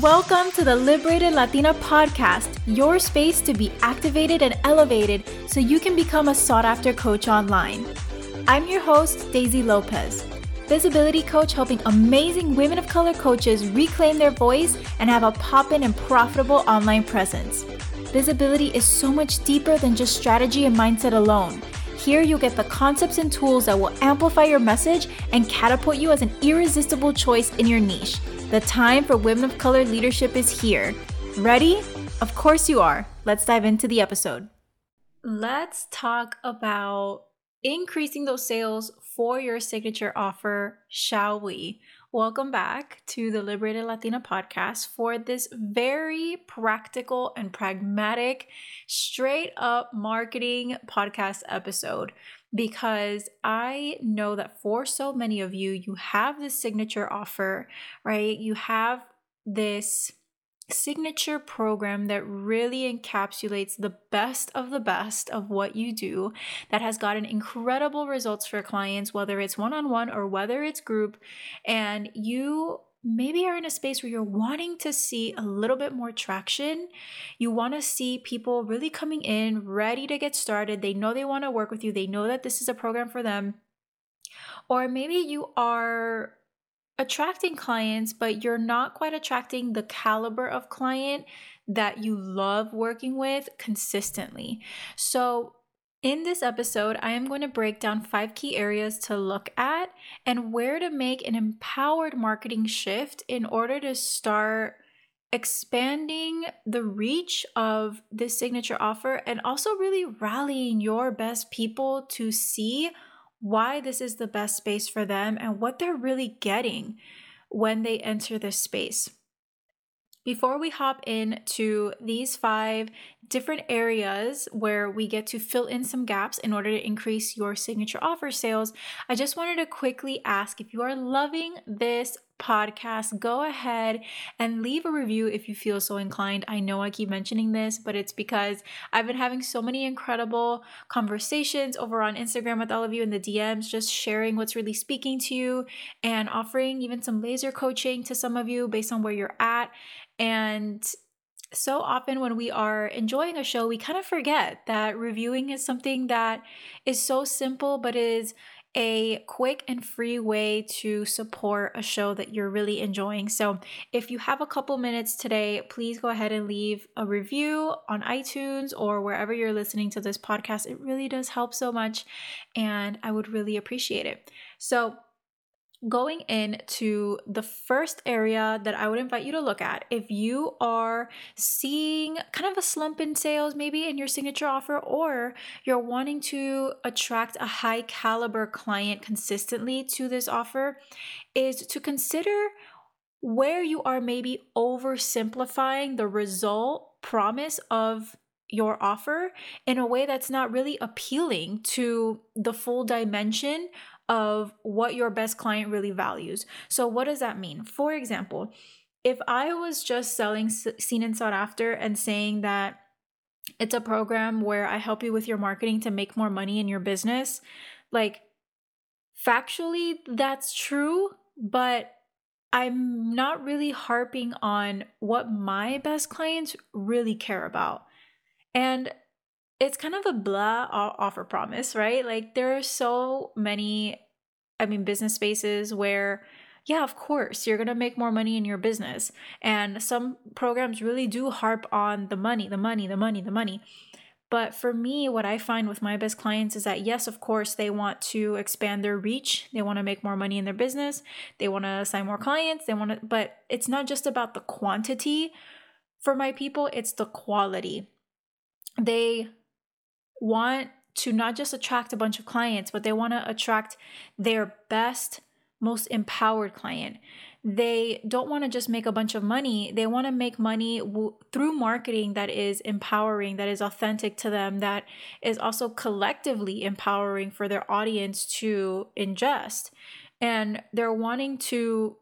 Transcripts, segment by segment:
Welcome to the Liberated Latina podcast, your space to be activated and elevated so you can become a sought after coach online. I'm your host, Daisy Lopez, visibility coach helping amazing women of color coaches reclaim their voice and have a poppin' and profitable online presence. Visibility is so much deeper than just strategy and mindset alone. Here you'll get the concepts and tools that will amplify your message and catapult you as an irresistible choice in your niche. The time for women of color leadership is here. Ready? Of course you are. Let's dive into the episode. Let's talk about increasing those sales for your signature offer, shall we? Welcome back to the Liberated Latina podcast for this very practical and pragmatic, straight up marketing podcast episode because I know that for so many of you, you have this signature offer, right? You have this signature program that really encapsulates the best of the best of what you do that has gotten incredible results for clients whether it's one-on-one or whether it's group and you maybe are in a space where you're wanting to see a little bit more traction. You want to see people really coming in, ready to get started. They know they want to work with you, they know that this is a program for them. Or maybe you are attracting clients, but you're not quite attracting the caliber of client that you love working with consistently. So, in this episode, I am going to break down five key areas to look at and where to make an empowered marketing shift in order to start expanding the reach of this signature offer and also really rallying your best people to see why this is the best space for them and what they're really getting when they enter this space. Before we hop into these five different areas where we get to fill in some gaps in order to increase your signature offer sales, I just wanted to quickly ask if you are loving this podcast, go ahead and leave a review if you feel so inclined. I know I keep mentioning this, but it's because I've been having so many incredible conversations over on Instagram with all of you in the DMs, just sharing what's really speaking to you and offering even some laser coaching to some of you based on where you're at. And so often when we are enjoying a show, we kind of forget that reviewing is something that is so simple, but is a quick and free way to support a show that you're really enjoying. So, if you have a couple minutes today, please go ahead and leave a review on iTunes or wherever you're listening to this podcast. It really does help so much, and I would really appreciate it. So, going into the first area that I would invite you to look at, if you are seeing kind of a slump in sales, maybe in your signature offer, or you're wanting to attract a high caliber client consistently to this offer, is to consider where you are maybe oversimplifying the result promise of your offer in a way that's not really appealing to the full dimension of what your best client really values. So, what does that mean? For example, if I was just selling seen and sought after and saying that it's a program where I help you with your marketing to make more money in your business, like factually, that's true, but I'm not really harping on what my best clients really care about. And it's kind of a blah offer promise, right? Like there are so many, I mean, business spaces where, yeah, of course, you're going to make more money in your business. And some programs really do harp on the money, the money, the money, the money. But for me, what I find with my best clients is that, yes, of course, they want to expand their reach. They want to make more money in their business. They want to sign more clients. They want to, but it's not just about the quantity for my people, it's the quality. They want to not just attract a bunch of clients, but they want to attract their best, most empowered client. They don't want to just make a bunch of money. They want to make money w- through marketing that is empowering, that is authentic to them, that is also collectively empowering for their audience to ingest. And they're wanting to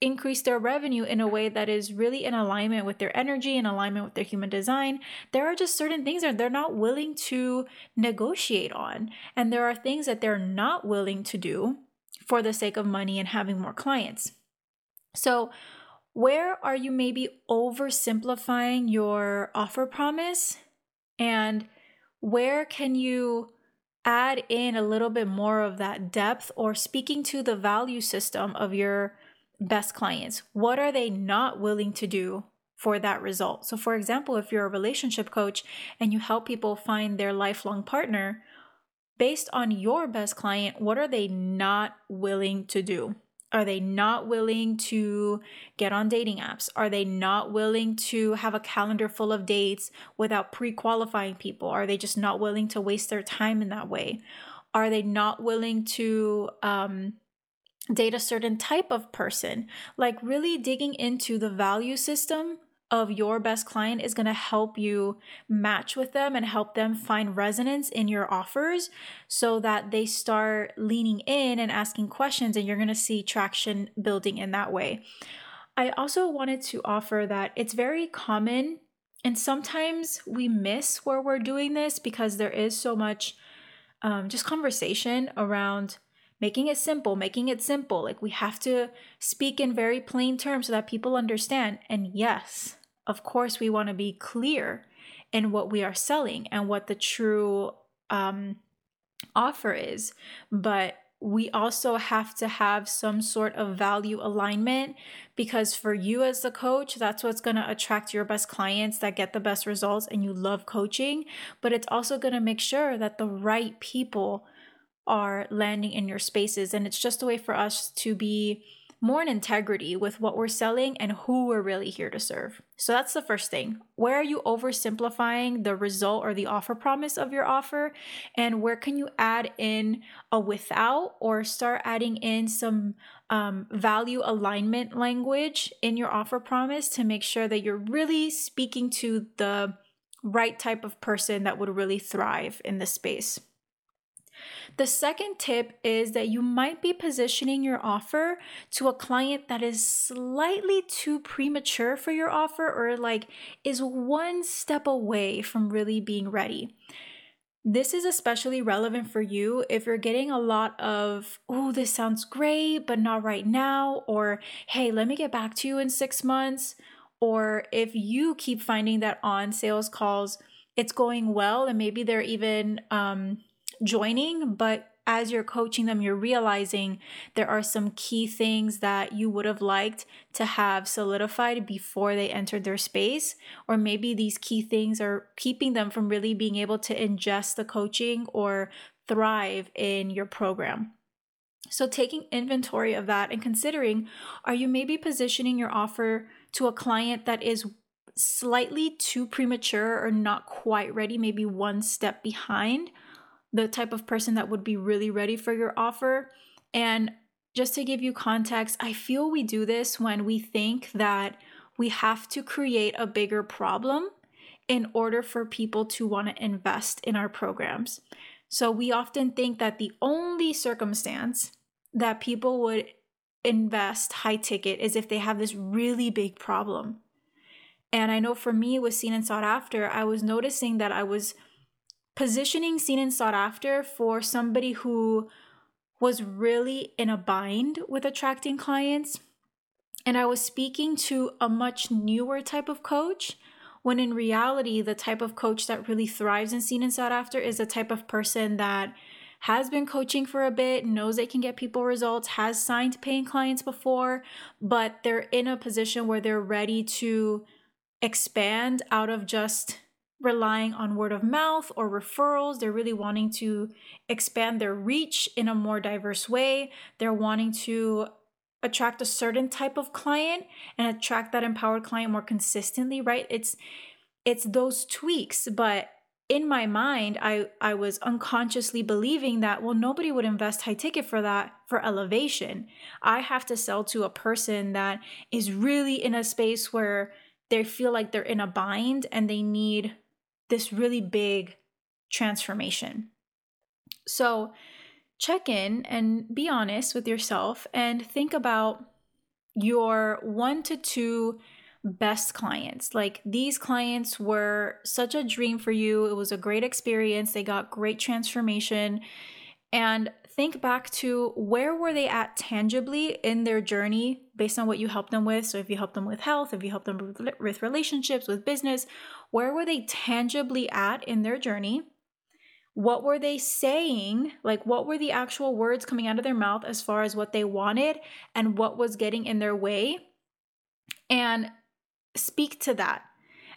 increase their revenue in a way that is really in alignment with their energy, in alignment with their human design, there are just certain things that they're not willing to negotiate on. And there are things that they're not willing to do for the sake of money and having more clients. So, Where are you maybe oversimplifying your offer promise? And where can you add in a little bit more of that depth or speaking to the value system of your best clients? What are they not willing to do for that result? So, for example, if you're a relationship coach and you help people find their lifelong partner, based on your best client, what are they not willing to do? Are they not willing to get on dating apps? Are they not willing to have a calendar full of dates without pre qualifying people? Are they just not willing to waste their time in that way? Are they not willing to um, date a certain type of person? Like, really digging into the value system of your best client is going to help you match with them and help them find resonance in your offers so that they start leaning in and asking questions and you're going to see traction building in that way. I also wanted to offer that it's very common and sometimes we miss where we're doing this because there is so much um, just conversation around making it simple, making it simple. Like we have to speak in very plain terms so that people understand. And yes, of course, we want to be clear in what we are selling and what the true um, offer is. But we also have to have some sort of value alignment because for you as the coach, that's what's going to attract your best clients that get the best results and you love coaching. But it's also going to make sure that the right people are landing in your spaces. And it's just a way for us to be more in integrity with what we're selling and who we're really here to serve. So that's the first thing. Where are you oversimplifying the result or the offer promise of your offer? And where can you add in a without or start adding in some um, value alignment language in your offer promise to make sure that you're really speaking to the right type of person that would really thrive in this space? The second tip is that you might be positioning your offer to a client that is slightly too premature for your offer or like is one step away from really being ready. This is especially relevant for you if you're getting a lot of, oh, this sounds great, but not right now, or hey, let me get back to you in six months. Or if you keep finding that on sales calls, it's going well, and maybe they're even um, joining, but as you're coaching them, you're realizing there are some key things that you would have liked to have solidified before they entered their space. Or maybe these key things are keeping them from really being able to ingest the coaching or thrive in your program. So, taking inventory of that and considering are you maybe positioning your offer to a client that is slightly too premature or not quite ready, maybe one step behind? The type of person that would be really ready for your offer. And just to give you context, I feel we do this when we think that we have to create a bigger problem in order for people to want to invest in our programs. So we often think that the only circumstance that people would invest high ticket is if they have this really big problem. And I know for me, with seen and sought after, I was noticing that I was positioning seen and sought after for somebody who was really in a bind with attracting clients. And I was speaking to a much newer type of coach, when in reality, the type of coach that really thrives in seen and sought after is the type of person that has been coaching for a bit, knows they can get people results, has signed paying clients before, but they're in a position where they're ready to expand out of just relying on word of mouth or referrals. They're really wanting to expand their reach in a more diverse way. They're wanting to attract a certain type of client and attract that empowered client more consistently, right? It's it's those tweaks, but in my mind, I, I was unconsciously believing that, well, nobody would invest high ticket for that for elevation. I have to sell to a person that is really in a space where they feel like they're in a bind and they need this really big transformation. So, check in and be honest with yourself and think about your one to two best clients. Like these clients were such a dream for you. It was a great experience. They got great transformation. And think back to where were they at tangibly in their journey based on what you helped them with. So if you helped them with health, if you helped them with relationships, with business, where were they tangibly at in their journey? What were they saying? Like, what were the actual words coming out of their mouth as far as what they wanted and what was getting in their way? And speak to that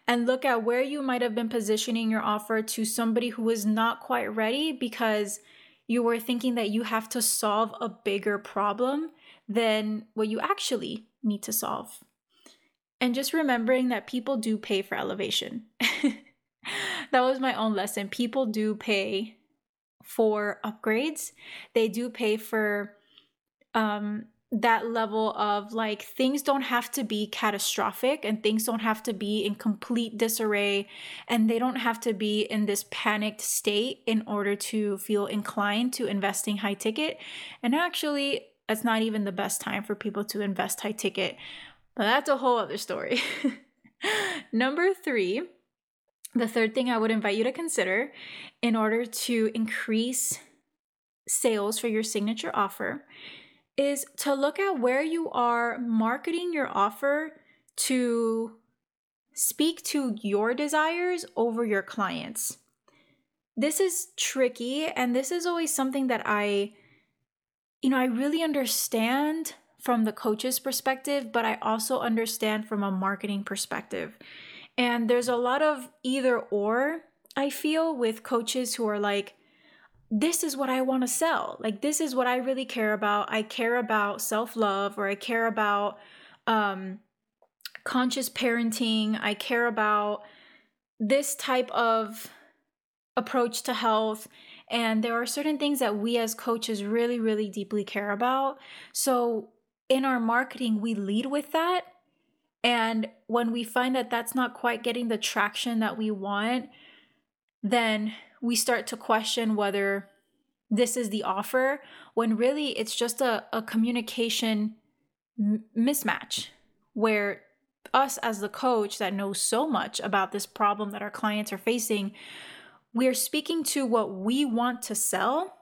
and look at where you might have been positioning your offer to somebody who was not quite ready because you were thinking that you have to solve a bigger problem than what you actually need to solve. And just remembering that people do pay for elevation. that was my own lesson. People do pay for upgrades. They do pay for um that level of like things don't have to be catastrophic and things don't have to be in complete disarray and they don't have to be in this panicked state in order to feel inclined to investing high ticket. And actually, it's not even the best time for people to invest high ticket. But that's a whole other story. Number three, the third thing I would invite you to consider in order to increase sales for your signature offer is to look at where you are marketing your offer to speak to your desires over your clients. This is tricky, and this is always something that I, you know, I really understand from the coach's perspective, but I also understand from a marketing perspective. And there's a lot of either or, I feel, with coaches who are like, this is what I want to sell. Like, this is what I really care about. I care about self love, or I care about um, conscious parenting. I care about this type of approach to health. And there are certain things that we as coaches really, really deeply care about. So, in our marketing, we lead with that. And when we find that that's not quite getting the traction that we want, then we start to question whether this is the offer when really it's just a, a communication m- mismatch where us as the coach that knows so much about this problem that our clients are facing we're speaking to what we want to sell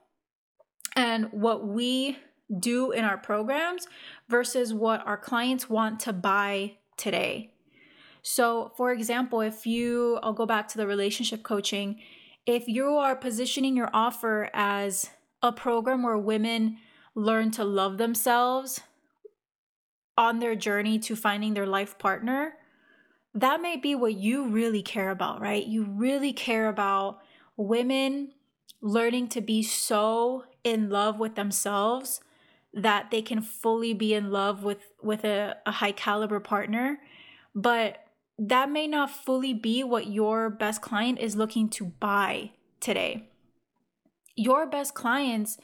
and what we do in our programs versus what our clients want to buy today. So, for example, if you, I'll go back to the relationship coaching, if you are positioning your offer as a program where women learn to love themselves on their journey to finding their life partner, that may be what you really care about, right? You really care about women learning to be so in love with themselves that they can fully be in love with with a, a high caliber partner but that may not fully be what your best client is looking to buy today. Your best clients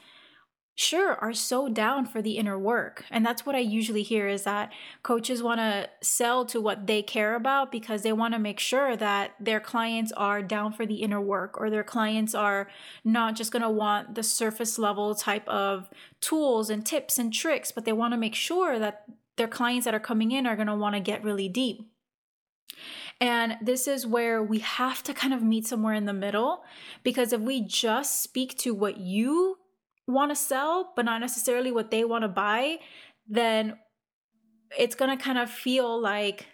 sure are so down for the inner work. And that's what i usually hear is that coaches want to sell to what they care about because they want to make sure that their clients are down for the inner work or their clients are not just going to want the surface level type of tools and tips and tricks but they want to make sure that their clients that are coming in are going to want to get really deep. And this is where we have to kind of meet somewhere in the middle because if we just speak to what you want to sell, but not necessarily what they want to buy, then it's going to kind of feel like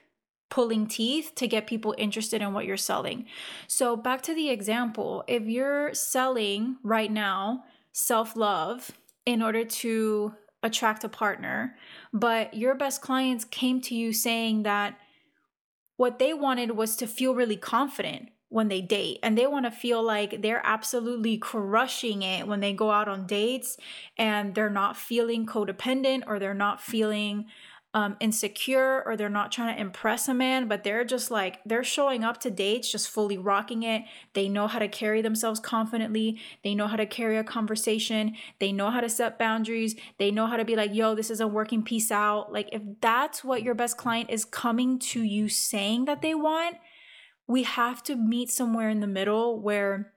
pulling teeth to get people interested in what you're selling. So, back to the example if you're selling right now self love in order to attract a partner, but your best clients came to you saying that what they wanted was to feel really confident when they date and they want to feel like they're absolutely crushing it when they go out on dates and they're not feeling codependent or they're not feeling um, insecure or they're not trying to impress a man, but they're just like, they're showing up to dates just fully rocking it. They know how to carry themselves confidently. They know how to carry a conversation. They know how to set boundaries. They know how to be like, yo, this isn't working, peace out. Like, if that's what your best client is coming to you saying that they want, we have to meet somewhere in the middle where,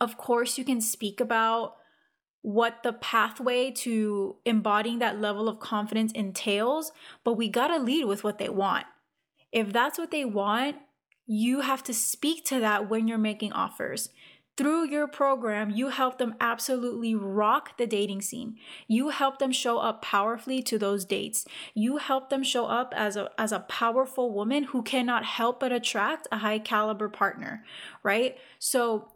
of course, you can speak about what the pathway to embodying that level of confidence entails, but we got to lead with what they want. If that's what they want, you have to speak to that when you're making offers. Through your program, you help them absolutely rock the dating scene. You help them show up powerfully to those dates. You help them show up as a as a powerful woman who cannot help but attract a high caliber partner, right? So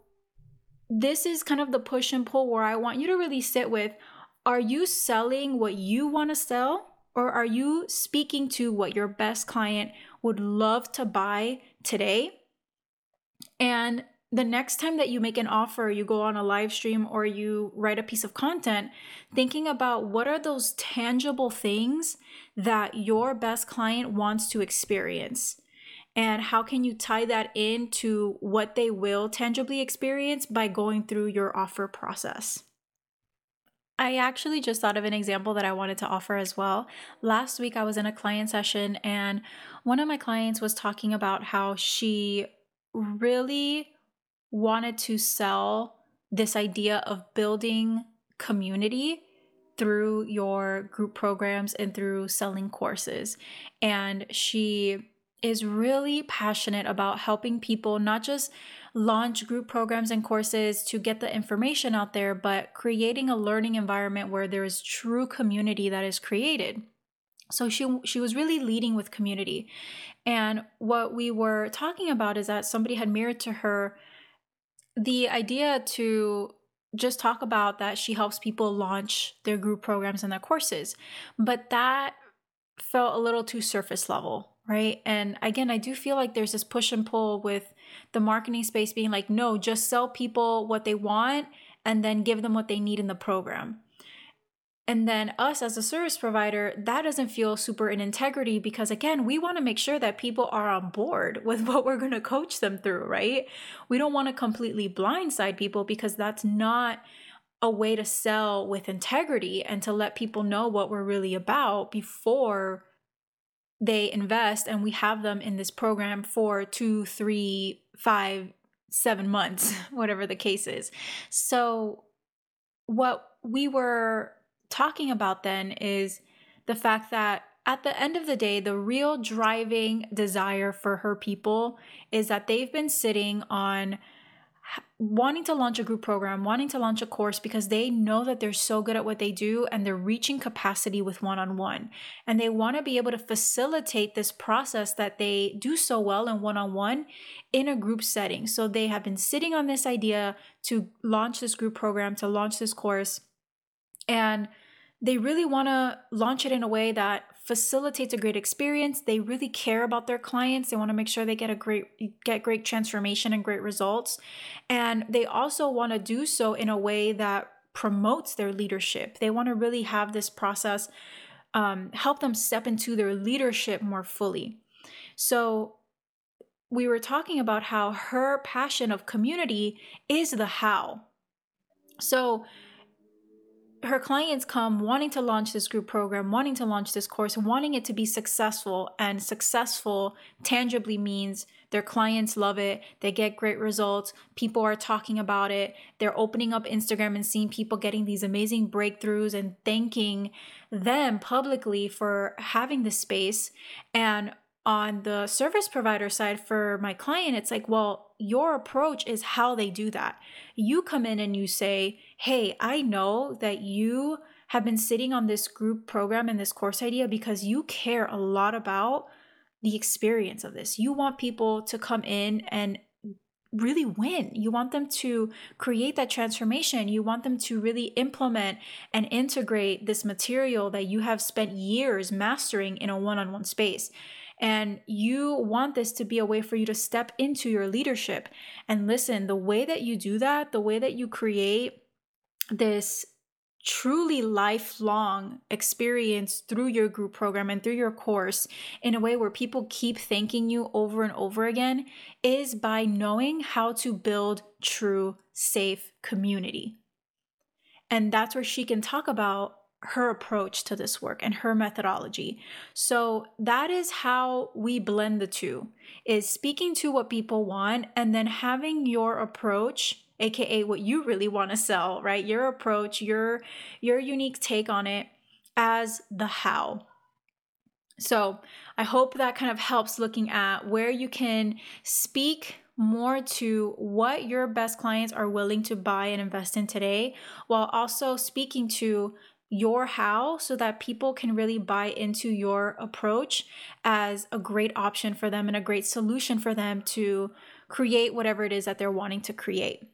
this is kind of the push and pull where I want you to really sit with are you selling what you want to sell or are you speaking to what your best client would love to buy today? And the next time that you make an offer, you go on a live stream or you write a piece of content, thinking about what are those tangible things that your best client wants to experience. And how can you tie that into what they will tangibly experience by going through your offer process? I actually just thought of an example that I wanted to offer as well. Last week, I was in a client session, and one of my clients was talking about how she really wanted to sell this idea of building community through your group programs and through selling courses. And she is really passionate about helping people not just launch group programs and courses to get the information out there, but creating a learning environment where there is true community that is created. So she she was really leading with community. And what we were talking about is that somebody had mirrored to her the idea to just talk about that she helps people launch their group programs and their courses. But that felt a little too surface level, right? And again, I do feel like there's this push and pull with the marketing space being like, no, just sell people what they want and then give them what they need in the program. And then us as a service provider, that doesn't feel super in integrity because again, we want to make sure that people are on board with what we're going to coach them through, right? We don't want to completely blindside people because that's not a way to sell with integrity and to let people know what we're really about before they invest and we have them in this program for two, three, five, seven months, whatever the case is. So, what we were talking about then is the fact that at the end of the day, the real driving desire for her people is that they've been sitting on wanting to launch a group program, wanting to launch a course because they know that they're so good at what they do and they're reaching capacity with one on one. And they want to be able to facilitate this process that they do so well in one on one in a group setting. So they have been sitting on this idea to launch this group program, to launch this course. And they really want to launch it in a way that facilitates a great experience. They really care about their clients. They want to make sure they get a great get great transformation and great results. And they also want to do so in a way that promotes their leadership. They want to really have this process um, help them step into their leadership more fully. So we were talking about how her passion of community is the how. So her clients come wanting to launch this group program, wanting to launch this course, wanting it to be successful. And successful tangibly means their clients love it, they get great results, people are talking about it, they're opening up Instagram and seeing people getting these amazing breakthroughs and thanking them publicly for having this space. And on the service provider side for my client, it's like, well, your approach is how they do that. You come in and you say, hey, I know that you have been sitting on this group program and this course idea because you care a lot about the experience of this. You want people to come in and really win. You want them to create that transformation. You want them to really implement and integrate this material that you have spent years mastering in a one on one space. And you want this to be a way for you to step into your leadership. And listen, the way that you do that, the way that you create this truly lifelong experience through your group program and through your course in a way where people keep thanking you over and over again is by knowing how to build true, safe community. And that's where she can talk about her approach to this work and her methodology. So that is how we blend the two is speaking to what people want and then having your approach aka what you really want to sell, right? Your approach, your your unique take on it as the how. So, I hope that kind of helps looking at where you can speak more to what your best clients are willing to buy and invest in today, while also speaking to your how so that people can really buy into your approach as a great option for them and a great solution for them to create whatever it is that they're wanting to create.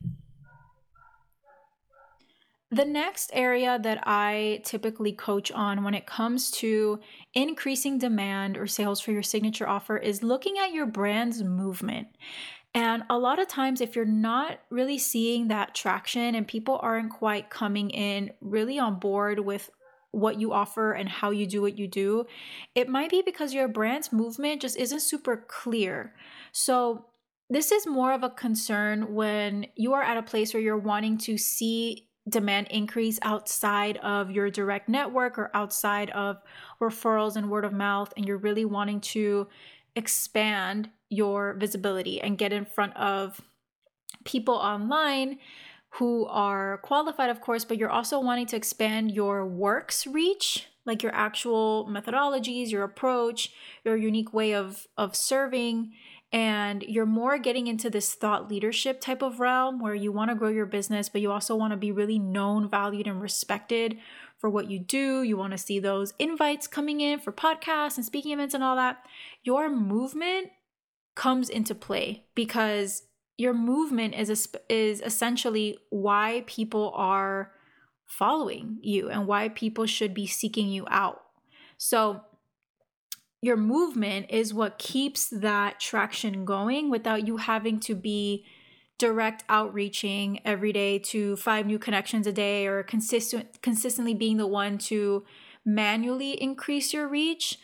The next area that I typically coach on when it comes to increasing demand or sales for your signature offer is looking at your brand's movement. And a lot of times, if you're not really seeing that traction and people aren't quite coming in really on board with what you offer and how you do what you do, it might be because your brand's movement just isn't super clear. So, this is more of a concern when you are at a place where you're wanting to see demand increase outside of your direct network or outside of referrals and word of mouth, and you're really wanting to expand your visibility and get in front of people online who are qualified, of course, but you're also wanting to expand your work's reach, like your actual methodologies, your approach, your unique way of, of serving and you're more getting into this thought leadership type of realm where you want to grow your business, but you also want to be really known, valued, and respected for what you do. You want to see those invites coming in for podcasts and speaking events and all that. Your movement comes into play because your movement is is essentially why people are following you and why people should be seeking you out. So your movement is what keeps that traction going without you having to be direct outreaching every day to five new connections a day or consistent consistently being the one to manually increase your reach.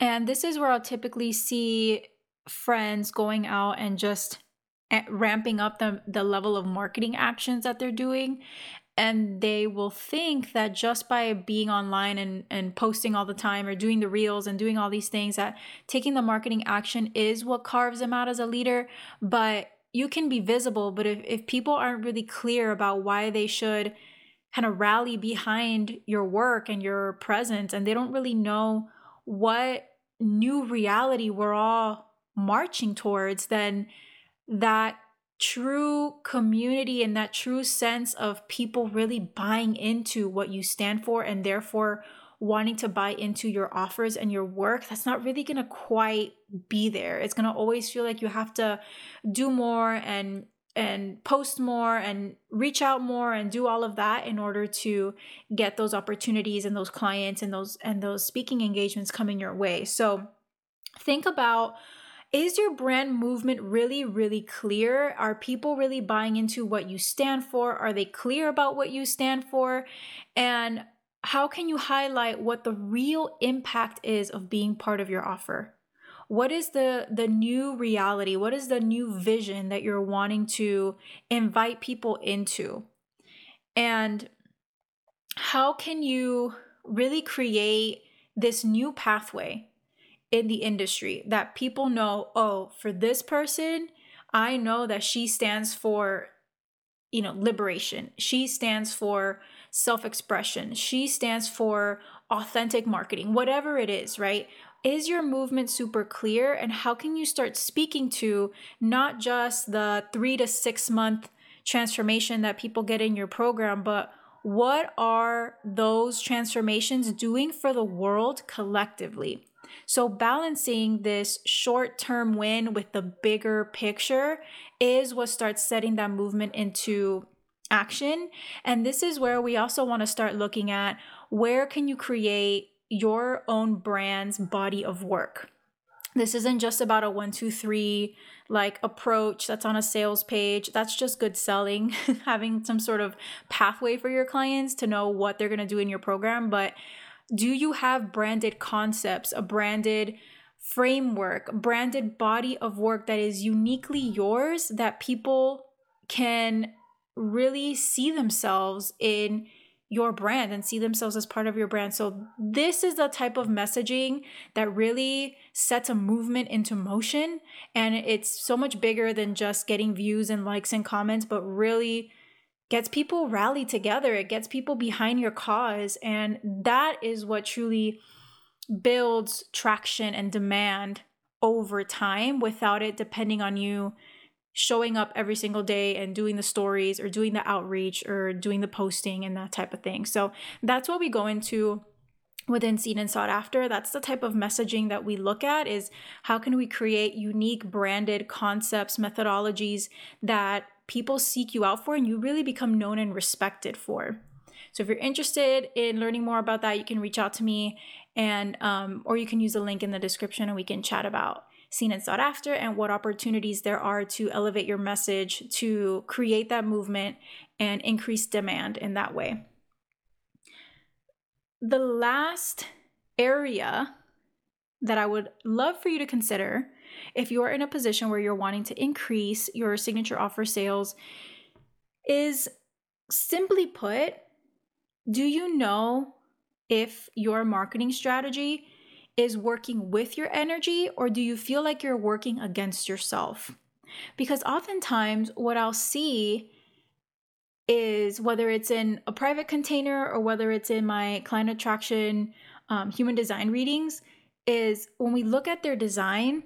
And this is where i'll typically see friends going out and just eh, ramping up the, the level of marketing actions that they're doing and they will think that just by being online and, and posting all the time or doing the reels and doing all these things that taking the marketing action is what carves them out as a leader. But you can be visible but if, if people aren't really clear about why they should kind of rally behind your work and your presence and they don't really know what new reality we're all marching towards then that true community and that true sense of people really buying into what you stand for and therefore wanting to buy into your offers and your work, that's not really going to quite be there. It's going to always feel like you have to do more and and post more and reach out more and do all of that in order to get those opportunities and those clients and those and those speaking engagements coming your way. So think about is your brand movement really, really clear? Are people really buying into what you stand for? Are they clear about what you stand for? And how can you highlight what the real impact is of being part of your offer? What is the the new reality? What is the new vision that you're wanting to invite people into? And how can you really create this new pathway in the industry that people know, oh, for this person, I know that she stands for, you know, liberation. She stands for self expression. She stands for authentic marketing, whatever it is, right? Is your movement super clear? And how can you start speaking to not just the three to six month transformation that people get in your program, but what are those transformations doing for the world collectively? So, balancing this short term win with the bigger picture is what starts setting that movement into action. And this is where we also want to start looking at where can you create your own brand's body of work. This isn't just about a one, two, three like approach that's on a sales page. That's just good selling, having some sort of pathway for your clients to know what they're going to do in your program. But do you have branded concepts, a branded framework, branded body of work that is uniquely yours that people can really see themselves in your brand and see themselves as part of your brand. So, this is the type of messaging that really sets a movement into motion. And it's so much bigger than just getting views and likes and comments, but really gets people rallied together, it gets people behind your cause. And that is what truly builds traction and demand over time without it depending on you showing up every single day and doing the stories or doing the outreach or doing the posting and that type of thing. So that's what we go into within seen and sought after that's the type of messaging that we look at is how can we create unique branded concepts methodologies that people seek you out for and you really become known and respected for. So if you're interested in learning more about that you can reach out to me and um, or you can use the link in the description and we can chat about seen and sought after and what opportunities there are to elevate your message to create that movement and increase demand in that way. The last area that I would love for you to consider if you're in a position where you're wanting to increase your signature offer sales is simply put, do you know if your marketing strategy is working with your energy or do you feel like you're working against yourself? Because oftentimes, what I'll see is whether it's in a private container or whether it's in my client attraction um, human design readings is when we look at their design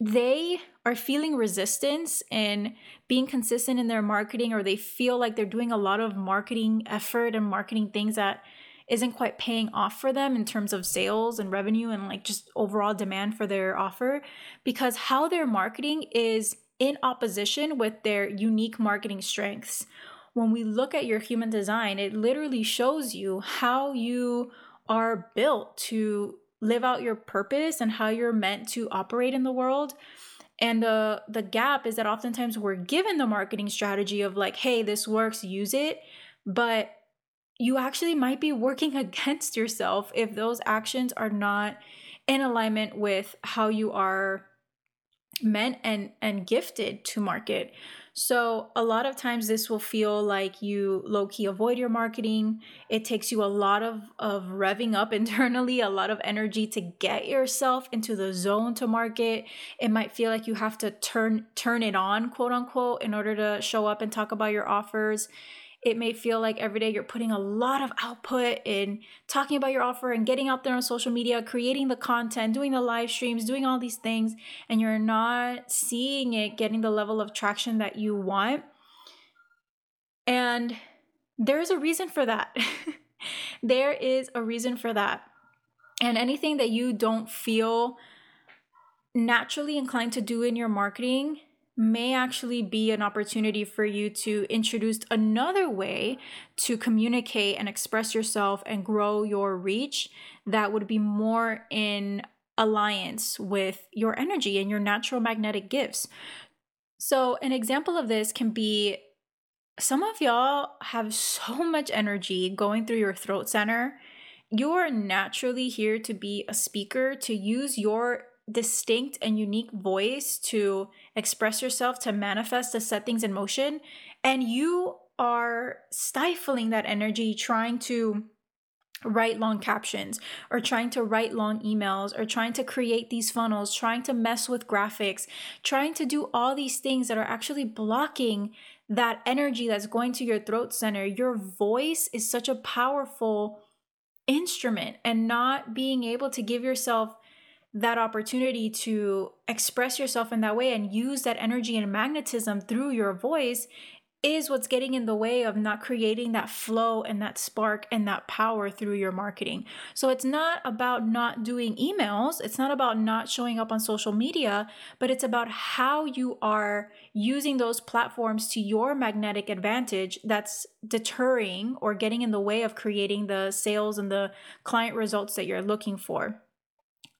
they are feeling resistance in being consistent in their marketing or they feel like they're doing a lot of marketing effort and marketing things that isn't quite paying off for them in terms of sales and revenue and like just overall demand for their offer because how they're marketing is in opposition with their unique marketing strengths. When we look at your human design, it literally shows you how you are built to live out your purpose and how you're meant to operate in the world. And the the gap is that oftentimes we're given the marketing strategy of like, hey, this works, use it, but you actually might be working against yourself if those actions are not in alignment with how you are meant and and gifted to market. So, a lot of times this will feel like you low key avoid your marketing. It takes you a lot of, of revving up internally, a lot of energy to get yourself into the zone to market. It might feel like you have to turn turn it on, quote unquote, in order to show up and talk about your offers it may feel like every day you're putting a lot of output in talking about your offer and getting out there on social media, creating the content, doing the live streams, doing all these things, and you're not seeing it getting the level of traction that you want. And there's a reason for that. there is a reason for that. And anything that you don't feel naturally inclined to do in your marketing, may actually be an opportunity for you to introduce another way to communicate and express yourself and grow your reach that would be more in alliance with your energy and your natural magnetic gifts. So, an example of this can be some of y'all have so much energy going through your throat center. You're naturally here to be a speaker, to use your distinct and unique voice to express yourself, to manifest, to set things in motion. And you are stifling that energy trying to write long captions or trying to write long emails or trying to create these funnels, trying to mess with graphics, trying to do all these things that are actually blocking that energy that's going to your throat center. Your voice is such a powerful instrument, and not being able to give yourself that opportunity to express yourself in that way and use that energy and magnetism through your voice is what's getting in the way of not creating that flow and that spark and that power through your marketing. So it's not about not doing emails, it's not about not showing up on social media, but it's about how you are using those platforms to your magnetic advantage that's deterring or getting in the way of creating the sales and the client results that you're looking for.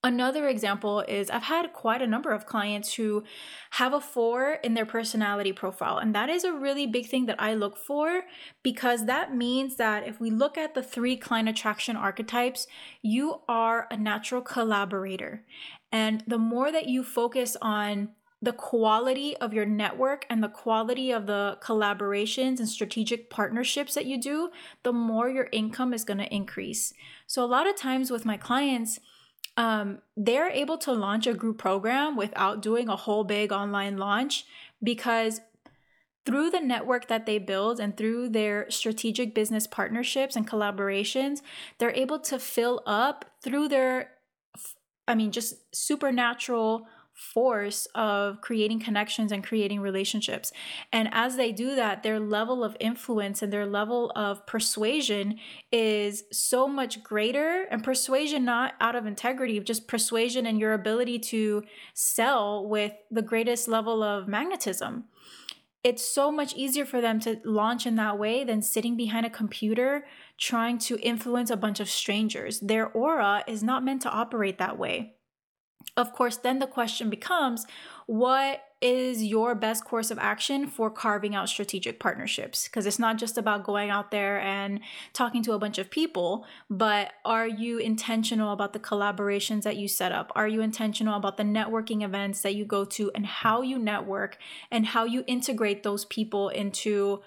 Another example is I've had quite a number of clients who have a four in their personality profile. And that is a really big thing that I look for because that means that if we look at the three client attraction archetypes, you are a natural collaborator. And the more that you focus on the quality of your network and the quality of the collaborations and strategic partnerships that you do, the more your income is going to increase. So, a lot of times with my clients, um, they're able to launch a group program without doing a whole big online launch because through the network that they build and through their strategic business partnerships and collaborations, they're able to fill up through their, I mean, just supernatural force of creating connections and creating relationships. And as they do that, their level of influence and their level of persuasion is so much greater. And persuasion, not out of integrity, just persuasion and your ability to sell with the greatest level of magnetism. It's so much easier for them to launch in that way than sitting behind a computer trying to influence a bunch of strangers. Their aura is not meant to operate that way of course, then the question becomes what is your best course of action for carving out strategic partnerships? Because it's not just about going out there and talking to a bunch of people, but are you intentional about the collaborations that you set up? Are you intentional about the networking events that you go to and how you network and how you integrate those people into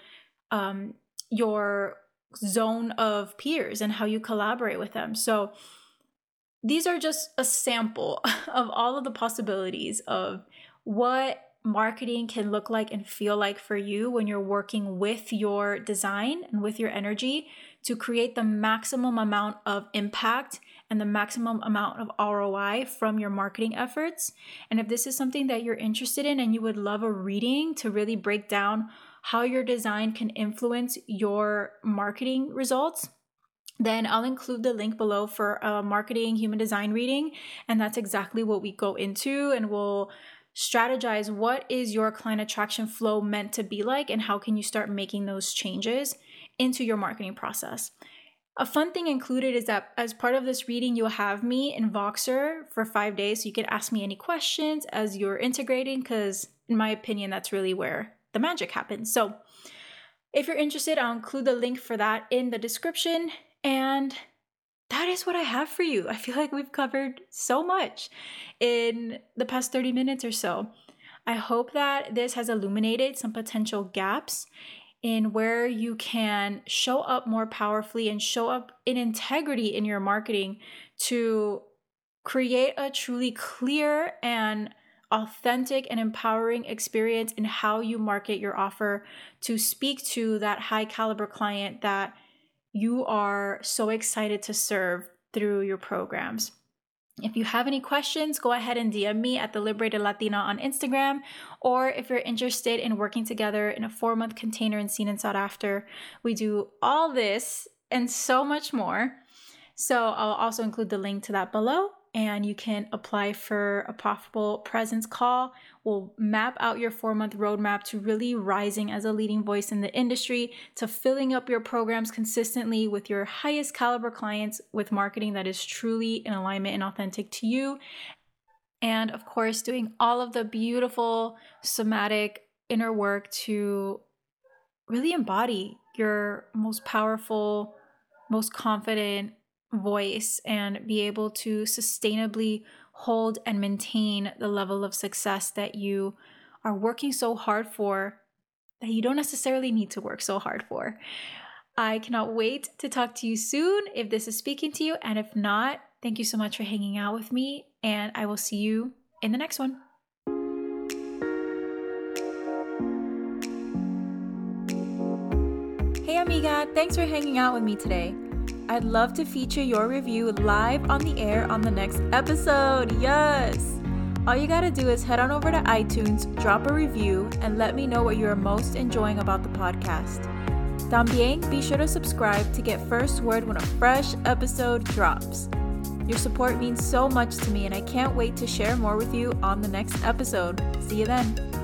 um, your zone of peers and how you collaborate with them? So, these are just a sample of all of the possibilities of what marketing can look like and feel like for you when you're working with your design and with your energy to create the maximum amount of impact and the maximum amount of ROI from your marketing efforts. And if this is something that you're interested in and you would love a reading to really break down how your design can influence your marketing results, then I'll include the link below for a marketing human design reading. And that's exactly what we go into. And we'll strategize what is your client attraction flow meant to be like and how can you start making those changes into your marketing process. A fun thing included is that as part of this reading, you'll have me in Voxer for five days. So you can ask me any questions as you're integrating, because in my opinion, that's really where the magic happens. So if you're interested, I'll include the link for that in the description. And that is what I have for you. I feel like we've covered so much in the past 30 minutes or so. I hope that this has illuminated some potential gaps in where you can show up more powerfully and show up in integrity in your marketing to create a truly clear and authentic and empowering experience in how you market your offer to speak to that high caliber client that you are so excited to serve through your programs. If you have any questions, go ahead and DM me at the Liberated Latina on Instagram. Or if you're interested in working together in a four month container and seen and sought after, we do all this and so much more. So I'll also include the link to that below and you can apply for a profitable presence call. We'll map out your four month roadmap to really rising as a leading voice in the industry, to filling up your programs consistently with your highest caliber clients with marketing that is truly in alignment and authentic to you. And of course, doing all of the beautiful somatic inner work to really embody your most powerful, most confident, voice and be able to sustainably hold and maintain the level of success that you are working so hard for that you don't necessarily need to work so hard for. I cannot wait to talk to you soon if this is speaking to you. And if not, thank you so much for hanging out with me. And I will see you in the next one. Hey, amiga, thanks for hanging out with me today. I'd love to feature your review live on the air on the next episode. Yes! All you gotta do is head on over to iTunes, drop a review, and let me know what you're most enjoying about the podcast. También, be sure to subscribe to get first word when a fresh episode drops. Your support means so much to me, and I can't wait to share more with you on the next episode. See you then.